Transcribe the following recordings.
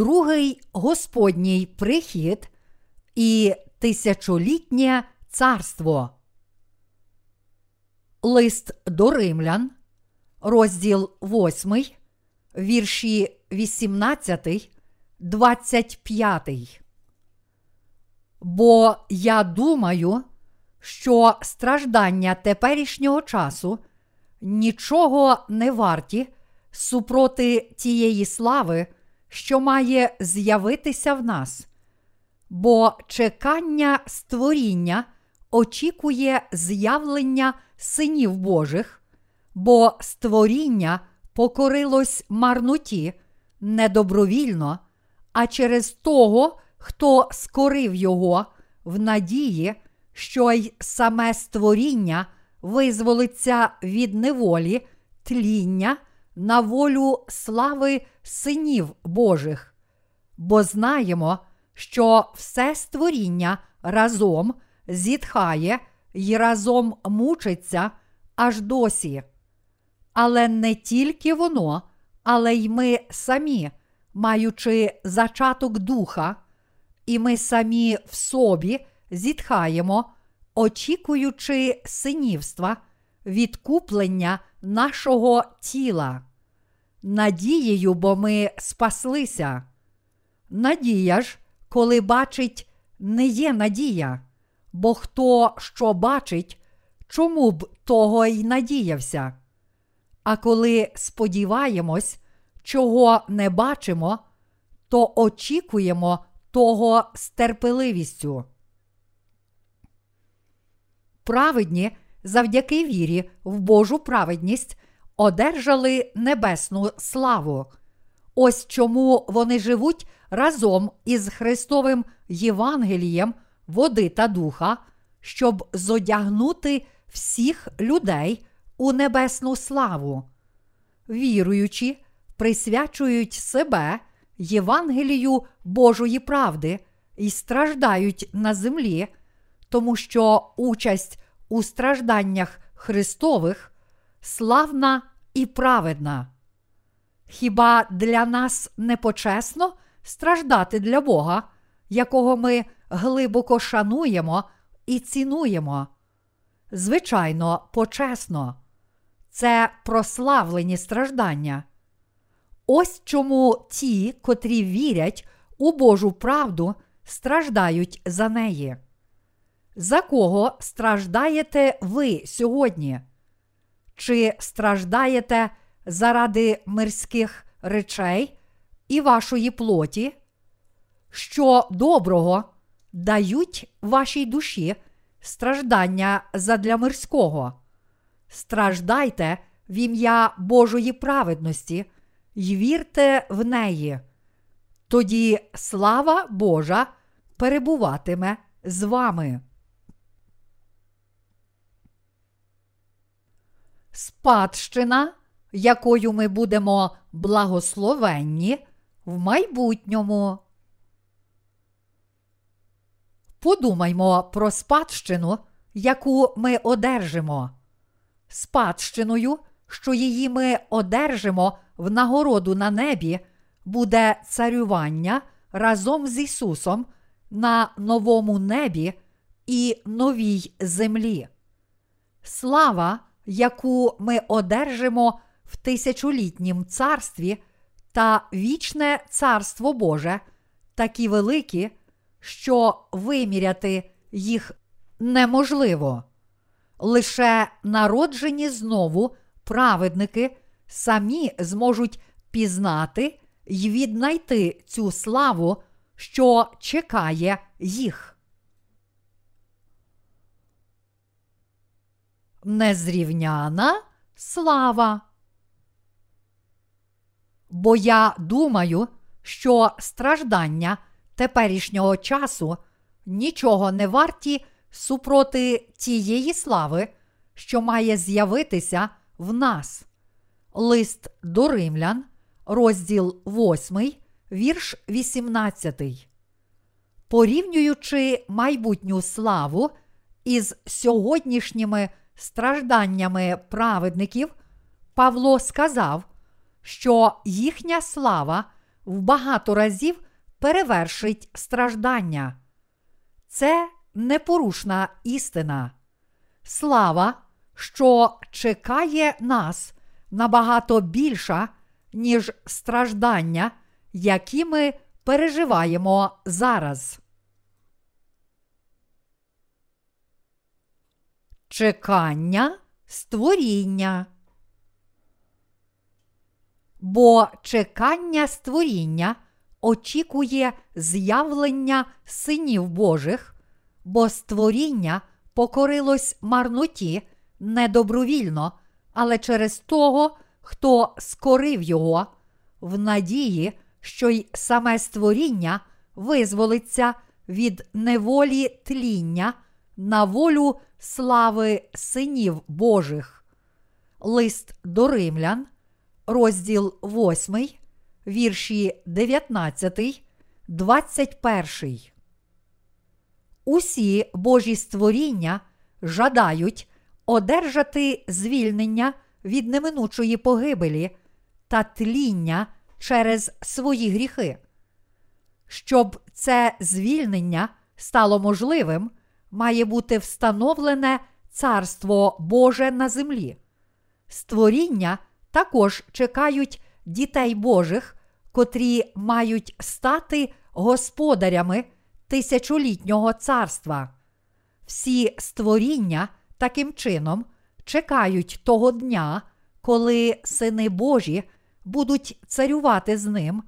другий Господній прихід і тисячолітнє царство. Лист до римлян, розділ 8, вірші 18, 25. Бо я думаю, що страждання теперішнього часу нічого не варті супроти тієї слави, що має з'явитися в нас, бо чекання створіння очікує з'явлення синів Божих, бо створіння покорилось марноті недобровільно, а через того, хто скорив його в надії, що й саме створіння визволиться від неволі, тління на волю слави синів Божих. Бо знаємо, що все створіння разом зітхає й разом мучиться аж досі. Але не тільки воно, але й ми самі, маючи зачаток духа, і ми самі в собі зітхаємо, очікуючи синівства, відкуплення нашого тіла. Надією, бо ми спаслися. Надія ж, коли бачить, не є надія, бо хто що бачить, чому б того й надіявся? А коли сподіваємось, чого не бачимо, то очікуємо того з терпеливістю. Праведні завдяки вірі в Божу праведність одержали небесну славу. Ось чому вони живуть разом із Христовим Євангелієм води та духа, щоб зодягнути всіх людей у небесну славу. Віруючи, присвячують себе Євангелію Божої правди і страждають на землі, тому що участь у стражданнях Христових славна і праведна. Хіба для нас не почесно страждати для Бога, якого ми глибоко шануємо і цінуємо? Звичайно, почесно. Це прославлені страждання. Ось чому ті, котрі вірять у Божу правду, страждають за неї. За кого страждаєте ви сьогодні? Чи страждаєте заради мирських речей і вашої плоті? Що доброго дають вашій душі страждання задля мирського? Страждайте в ім'я Божої праведності й вірте в неї. Тоді слава Божа перебуватиме з вами. Спадщина, якою ми будемо благословенні в майбутньому. Подумаймо про спадщину, яку ми одержимо. Спадщиною, що її ми одержимо в нагороду на небі, буде царювання разом з Ісусом на новому небі і новій землі. Слава, яку ми одержимо в тисячолітнім царстві та вічне царство Боже, такі великі, що виміряти їх неможливо. Лише народжені знову праведники самі зможуть пізнати й віднайти цю славу, що чекає їх. Незрівняна слава. Бо я думаю, що страждання теперішнього часу нічого не варті супроти тієї слави, що має з'явитися в нас. Лист до римлян, розділ 8, вірш 18. Порівнюючи майбутню славу із сьогоднішніми стражданнями праведників, Павло сказав, що їхня слава в багато разів перевершить страждання. Це непорушна істина. Слава, що чекає нас набагато більша, ніж страждання, які ми переживаємо зараз. Чекання створіння. Бо чекання створіння очікує з'явлення синів Божих, бо створіння покорилось марноті недобровільно, але через того, хто скорив його, в надії, що й саме створіння визволиться від неволі тління на волю слави синів Божих. Лист до римлян, розділ 8, вірші 19, 21. Усі Божі створіння жадають одержати звільнення від неминучої погибелі та тління через свої гріхи. Щоб це звільнення стало можливим, має бути встановлене Царство Боже на землі. Створіння також чекають дітей Божих, котрі мають стати господарями тисячолітнього царства. Всі створіння таким чином чекають того дня, коли сини Божі будуть царювати з ним,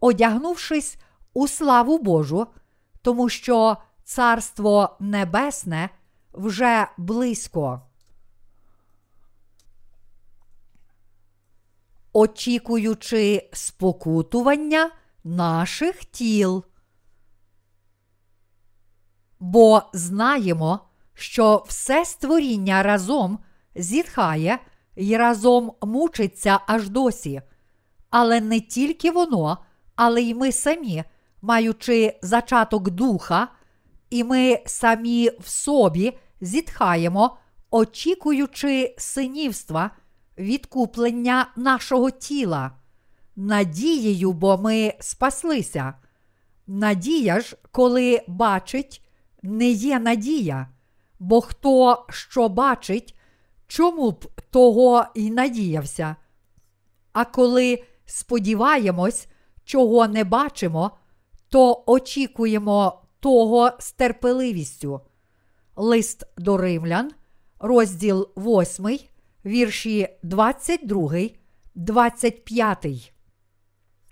одягнувшись у славу Божу, тому що Царство Небесне вже близько. Очікуючи спокутування наших тіл. Бо знаємо, що все створіння разом зітхає і разом мучиться аж досі. Але не тільки воно, але й ми самі, маючи зачаток духа, і ми самі в собі зітхаємо, очікуючи синівства, відкуплення нашого тіла, надією, бо ми спаслися. Надія ж, коли бачить, не є надія, бо хто що бачить, чому б того й надіявся? А коли сподіваємось, чого не бачимо, то очікуємо того з терпеливістю. Лист до римлян, розділ 8, вірші 22, 25.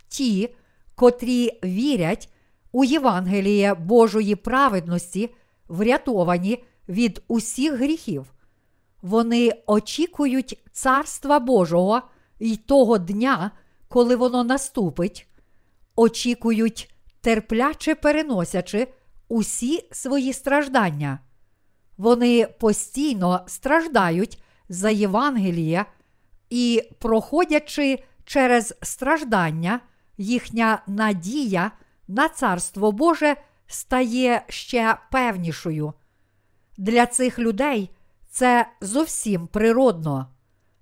Ті, котрі вірять у Євангеліє Божої праведності, врятовані від усіх гріхів. Вони очікують Царства Божого і того дня, коли воно наступить, очікують, терпляче переносячи усі свої страждання. Вони постійно страждають за Євангеліє і, проходячи через страждання, їхня надія на Царство Боже стає ще певнішою. Для цих людей це зовсім природно.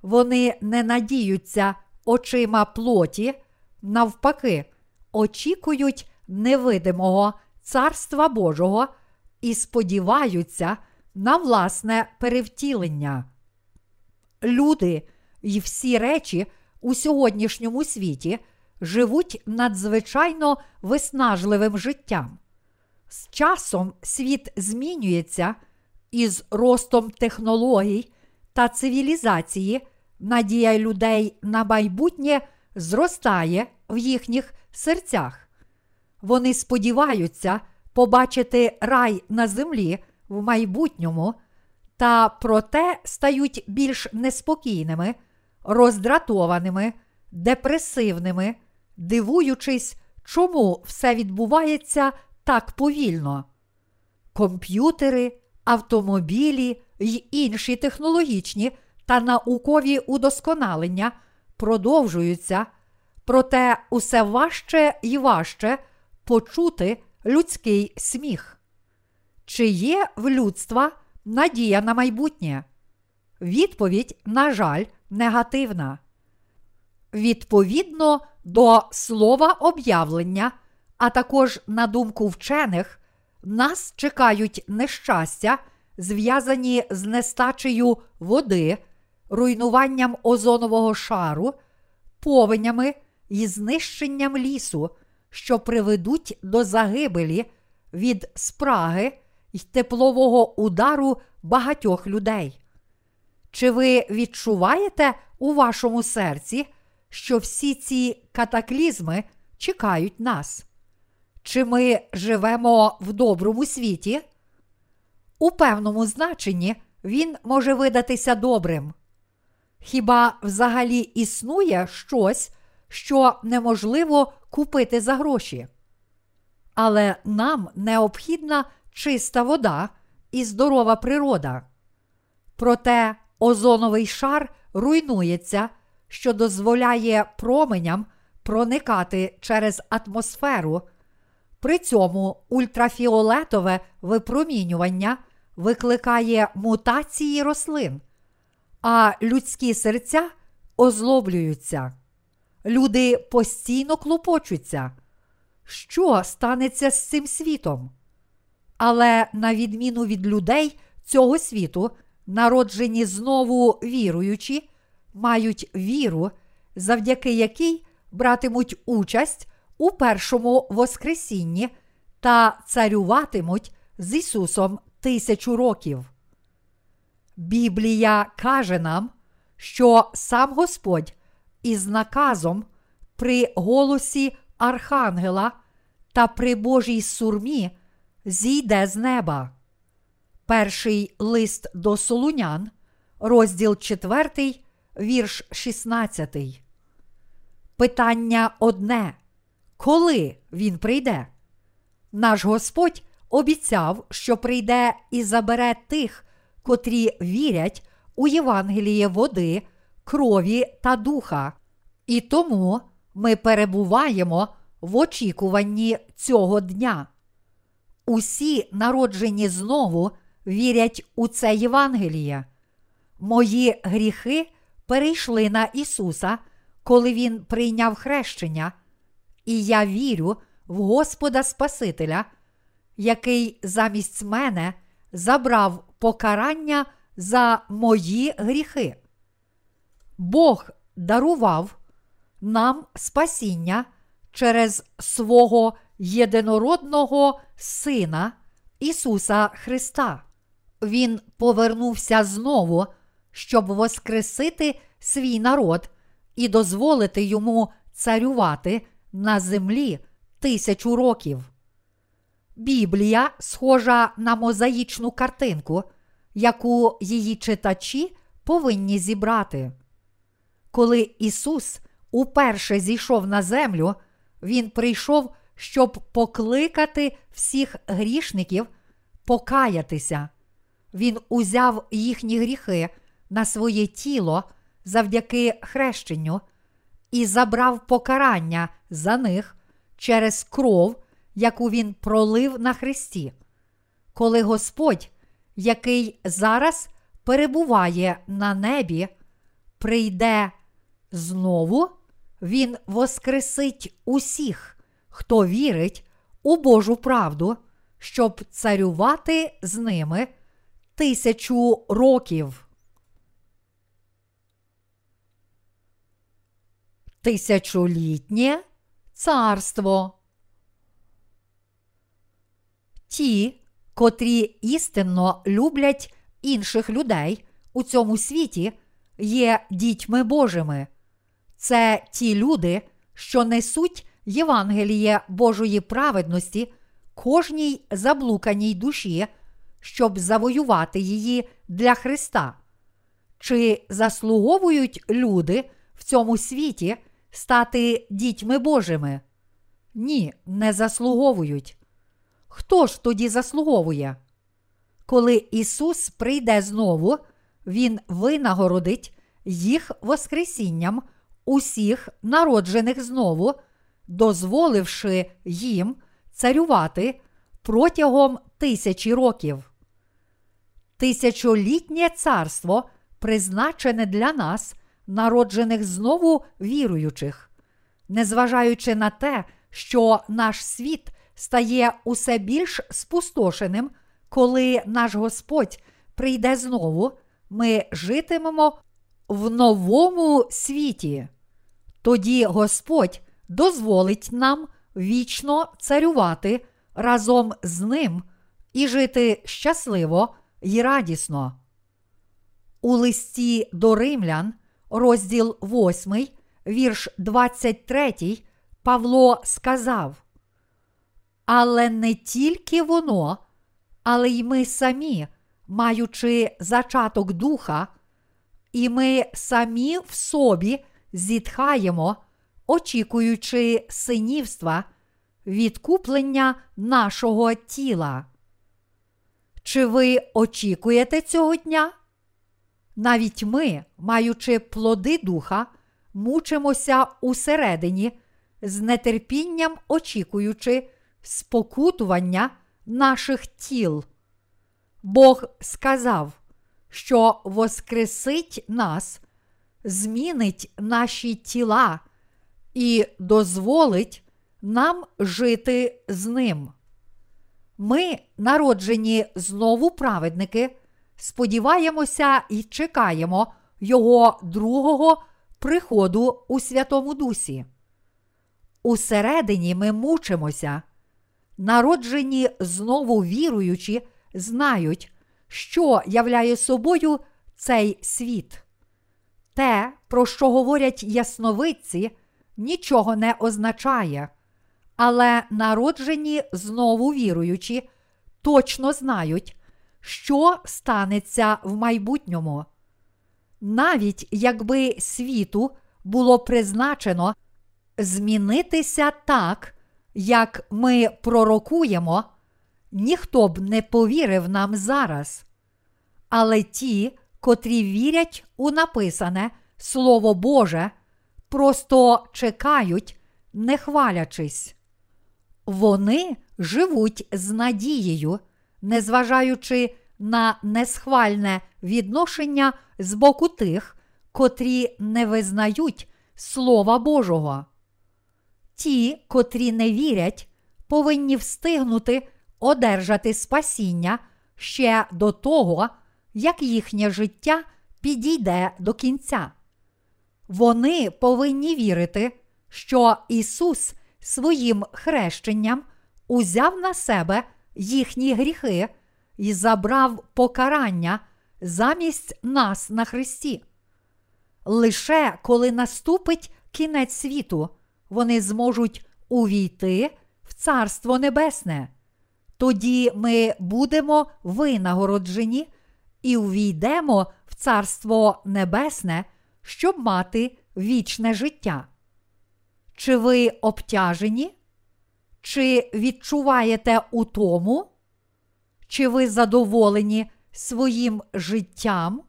Вони не надіються очима плоті, навпаки, очікують невидимого Царства Божого і сподіваються на власне перевтілення. Люди і всі речі у сьогоднішньому світі живуть надзвичайно виснажливим життям. З часом світ змінюється із ростом технологій та цивілізації, надія людей на майбутнє зростає в їхніх серцях. Вони сподіваються побачити рай на землі в майбутньому, та проте стають більш неспокійними, роздратованими, депресивними, дивуючись, чому все відбувається так повільно. Комп'ютери, автомобілі й інші технологічні та наукові удосконалення продовжуються, проте усе важче і важче почути людський сміх. Чи є в людства надія на майбутнє? Відповідь, на жаль, негативна. Відповідно до слова об'явлення, а також на думку вчених, нас чекають нещастя, зв'язані з нестачею води, руйнуванням озонового шару, повенями і знищенням лісу, що приведуть до загибелі від спраги й теплового удару багатьох людей. Чи ви відчуваєте у вашому серці, що всі ці катаклізми чекають нас? Чи ми живемо в доброму світі? У певному значенні він може видатися добрим. Хіба взагалі існує щось, що неможливо купити за гроші? Але нам необхідна чиста вода і здорова природа. Проте озоновий шар руйнується, що дозволяє променям проникати через атмосферу. При цьому ультрафіолетове випромінювання викликає мутації рослин, а людські серця озлоблюються. Люди постійно клопочуться. Що станеться з цим світом? Але на відміну від людей цього світу, народжені знову віруючі, мають віру, завдяки якій братимуть участь у першому Воскресінні та царюватимуть з Ісусом тисячу років. Біблія каже нам, що сам Господь із наказом при голосі Архангела та при Божій сурмі зійде з неба. Перший лист до Солунян, розділ 4, вірш 16. Питання одне. Коли він прийде? Наш Господь обіцяв, що прийде і забере тих, котрі вірять у Євангеліє води, крові та духа. І тому ми перебуваємо в очікуванні цього дня. Усі, народжені знову, вірять у це Євангеліє. Мої гріхи перейшли на Ісуса, коли Він прийняв хрещення, і я вірю в Господа Спасителя, який замість мене забрав покарання за мої гріхи. Бог дарував нам спасіння через свого єдинородного Сина Ісуса Христа. Він повернувся знову, щоб воскресити свій народ і дозволити йому царювати на землі тисячу років. Біблія схожа на мозаїчну картинку, яку її читачі повинні зібрати. Коли Ісус уперше зійшов на землю, Він прийшов, щоб покликати всіх грішників покаятися. Він узяв їхні гріхи на своє тіло завдяки хрещенню і забрав покарання за них через кров, яку він пролив на Христі. Коли Господь, який зараз перебуває на небі, прийде знову, Він воскресить усіх, хто вірить у Божу правду, щоб царювати з ними тисячу років. Тисячолітнє царство. Ті, котрі істинно люблять інших людей у цьому світі, є дітьми Божими. Це ті люди, що несуть Євангеліє Божої праведності кожній заблуканій душі, щоб завоювати її для Христа. Чи заслуговують люди в цьому світі стати дітьми Божими? Ні, не заслуговують. Хто ж тоді заслуговує? Коли Ісус прийде знову, Він винагородить їх Воскресінням усіх народжених знову, дозволивши їм царювати протягом тисячі років. Тисячолітнє царство призначене для нас, народжених знову віруючих. незважаючи на те, що наш світ стає усе більш спустошеним, коли наш Господь прийде знову, ми житимемо в новому світі. Тоді Господь дозволить нам вічно царювати разом з ним і жити щасливо і радісно. У листі до римлян, розділ 8, вірш 23, Павло сказав: Але не тільки воно, але й ми самі, маючи зачаток духа, і ми самі в собі зітхаємо, очікуючи синівства, відкуплення нашого тіла. Чи ви очікуєте цього дня? Навіть ми, маючи плоди духа, мучимося усередині, з нетерпінням очікуючи спокутування наших тіл. Бог сказав, що воскресить нас, змінить наші тіла і дозволить нам жити з ним. Ми, народжені знову праведники, сподіваємося і чекаємо Його другого приходу у Святому Дусі. Усередині ми мучимося. Народжені знову віруючі, знають, що являє собою цей світ. Те, про що говорять ясновидці, нічого не означає, але народжені знову віруючі, точно знають, що станеться в майбутньому. Навіть якби світу було призначено змінитися так, як ми пророкуємо, ніхто б не повірив нам зараз. Але ті, котрі вірять у написане Слово Боже, просто чекають, не хвалячись. Вони живуть з надією, незважаючи на несхвальне відношення з боку тих, котрі не визнають Слова Божого. Ті, котрі не вірять, повинні встигнути одержати спасіння ще до того, як їхнє життя підійде до кінця. Вони повинні вірити, що Ісус своїм хрещенням узяв на себе їхні гріхи і забрав покарання замість нас на Христі. Лише коли наступить кінець світу, вони зможуть увійти в Царство Небесне. Тоді ми будемо винагороджені і увійдемо в Царство Небесне, щоб мати вічне життя. Чи ви обтяжені? Чи відчуваєте утому? Чи ви задоволені своїм життям?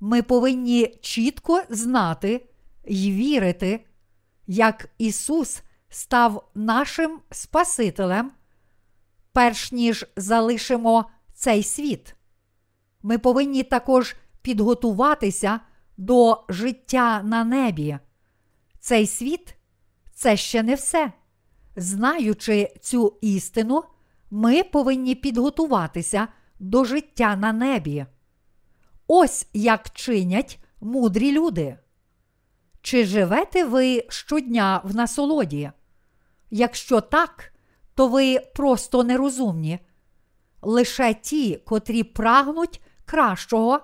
Ми повинні чітко знати і вірити, як Ісус став нашим Спасителем, перш ніж залишимо цей світ. Ми повинні також підготуватися до життя на небі. Цей світ це ще не все. Знаючи цю істину, ми повинні підготуватися до життя на небі. Ось як чинять мудрі люди. Чи живете ви щодня в насолоді? Якщо так, то ви просто нерозумні. Лише ті, котрі прагнуть кращого,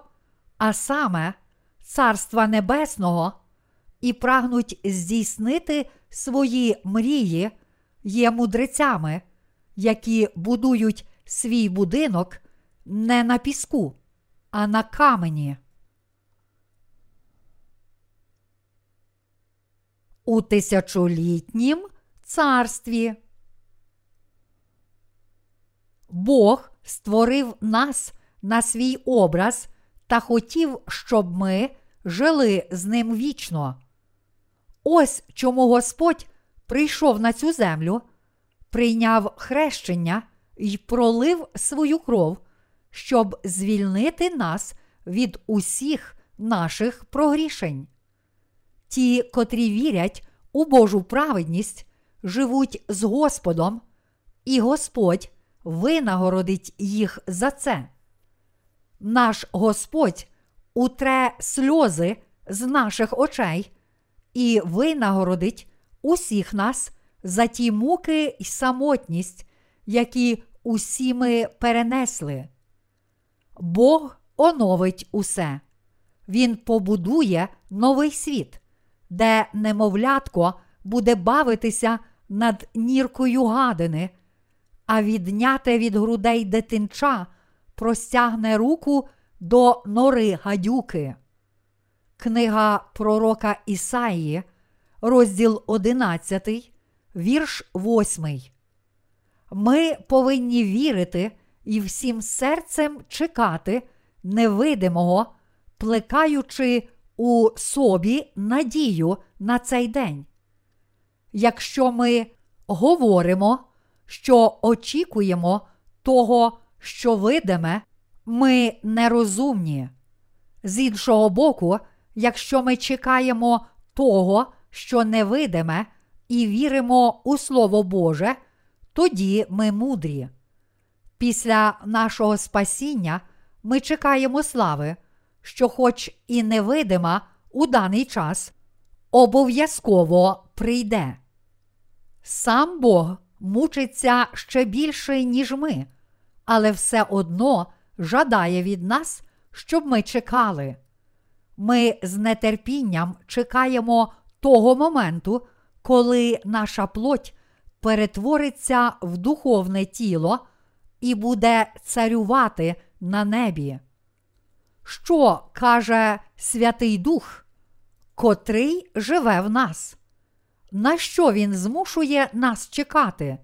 а саме Царства Небесного, і прагнуть здійснити свої мрії, є мудрецями, які будують свій будинок не на піску, а на камені. У тисячолітнім царстві. Бог створив нас на свій образ та хотів, щоб ми жили з ним вічно. Ось чому Господь прийшов на цю землю, прийняв хрещення і пролив свою кров, щоб звільнити нас від усіх наших прогрішень. Ті, котрі вірять у Божу праведність живуть з Господом, і Господь винагородить їх за це. Наш Господь утре сльози з наших очей і винагородить усіх нас за ті муки й самотність, які усі ми перенесли. Бог оновить усе. Він побудує новий світ, де немовлятко буде бавитися над ніркою гадини, а відняте від грудей дитинча простягне руку до нори гадюки. Книга пророка Ісаї, розділ 11, вірш 8. Ми повинні вірити і всім серцем чекати невидимого, плекаючи у собі надію на цей день. Якщо ми говоримо, що очікуємо того, що видиме, ми нерозумні. З іншого боку, якщо ми чекаємо того, що невидиме, і віримо у Слово Боже, тоді ми мудрі. Після нашого спасіння ми чекаємо слави, що, хоч і невидима у даний час, обов'язково прийде. Сам Бог мучиться ще більше, ніж ми, але все одно жадає від нас, щоб ми чекали. Ми з нетерпінням чекаємо того моменту, коли наша плоть перетвориться в духовне тіло і буде царювати на небі. Що каже Святий Дух, котрий живе в нас? На що він змушує нас чекати?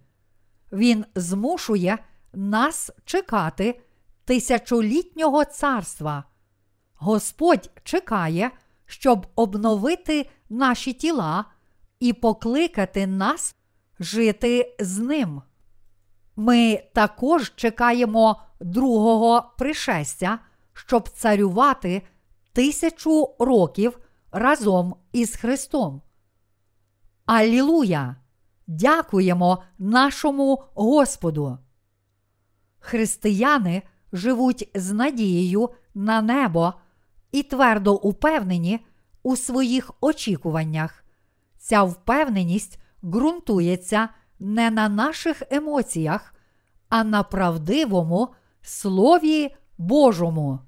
Він змушує нас чекати тисячолітнього царства. Господь чекає, щоб обновити наші тіла і покликати нас жити з ним. Ми також чекаємо другого пришестя, щоб царювати тисячу років разом із Христом. Алілуя! Дякуємо нашому Господу. Християни живуть з надією на небо і твердо упевнені у своїх очікуваннях. Ця впевненість ґрунтується не на наших емоціях, а на правдивому Слові Божому.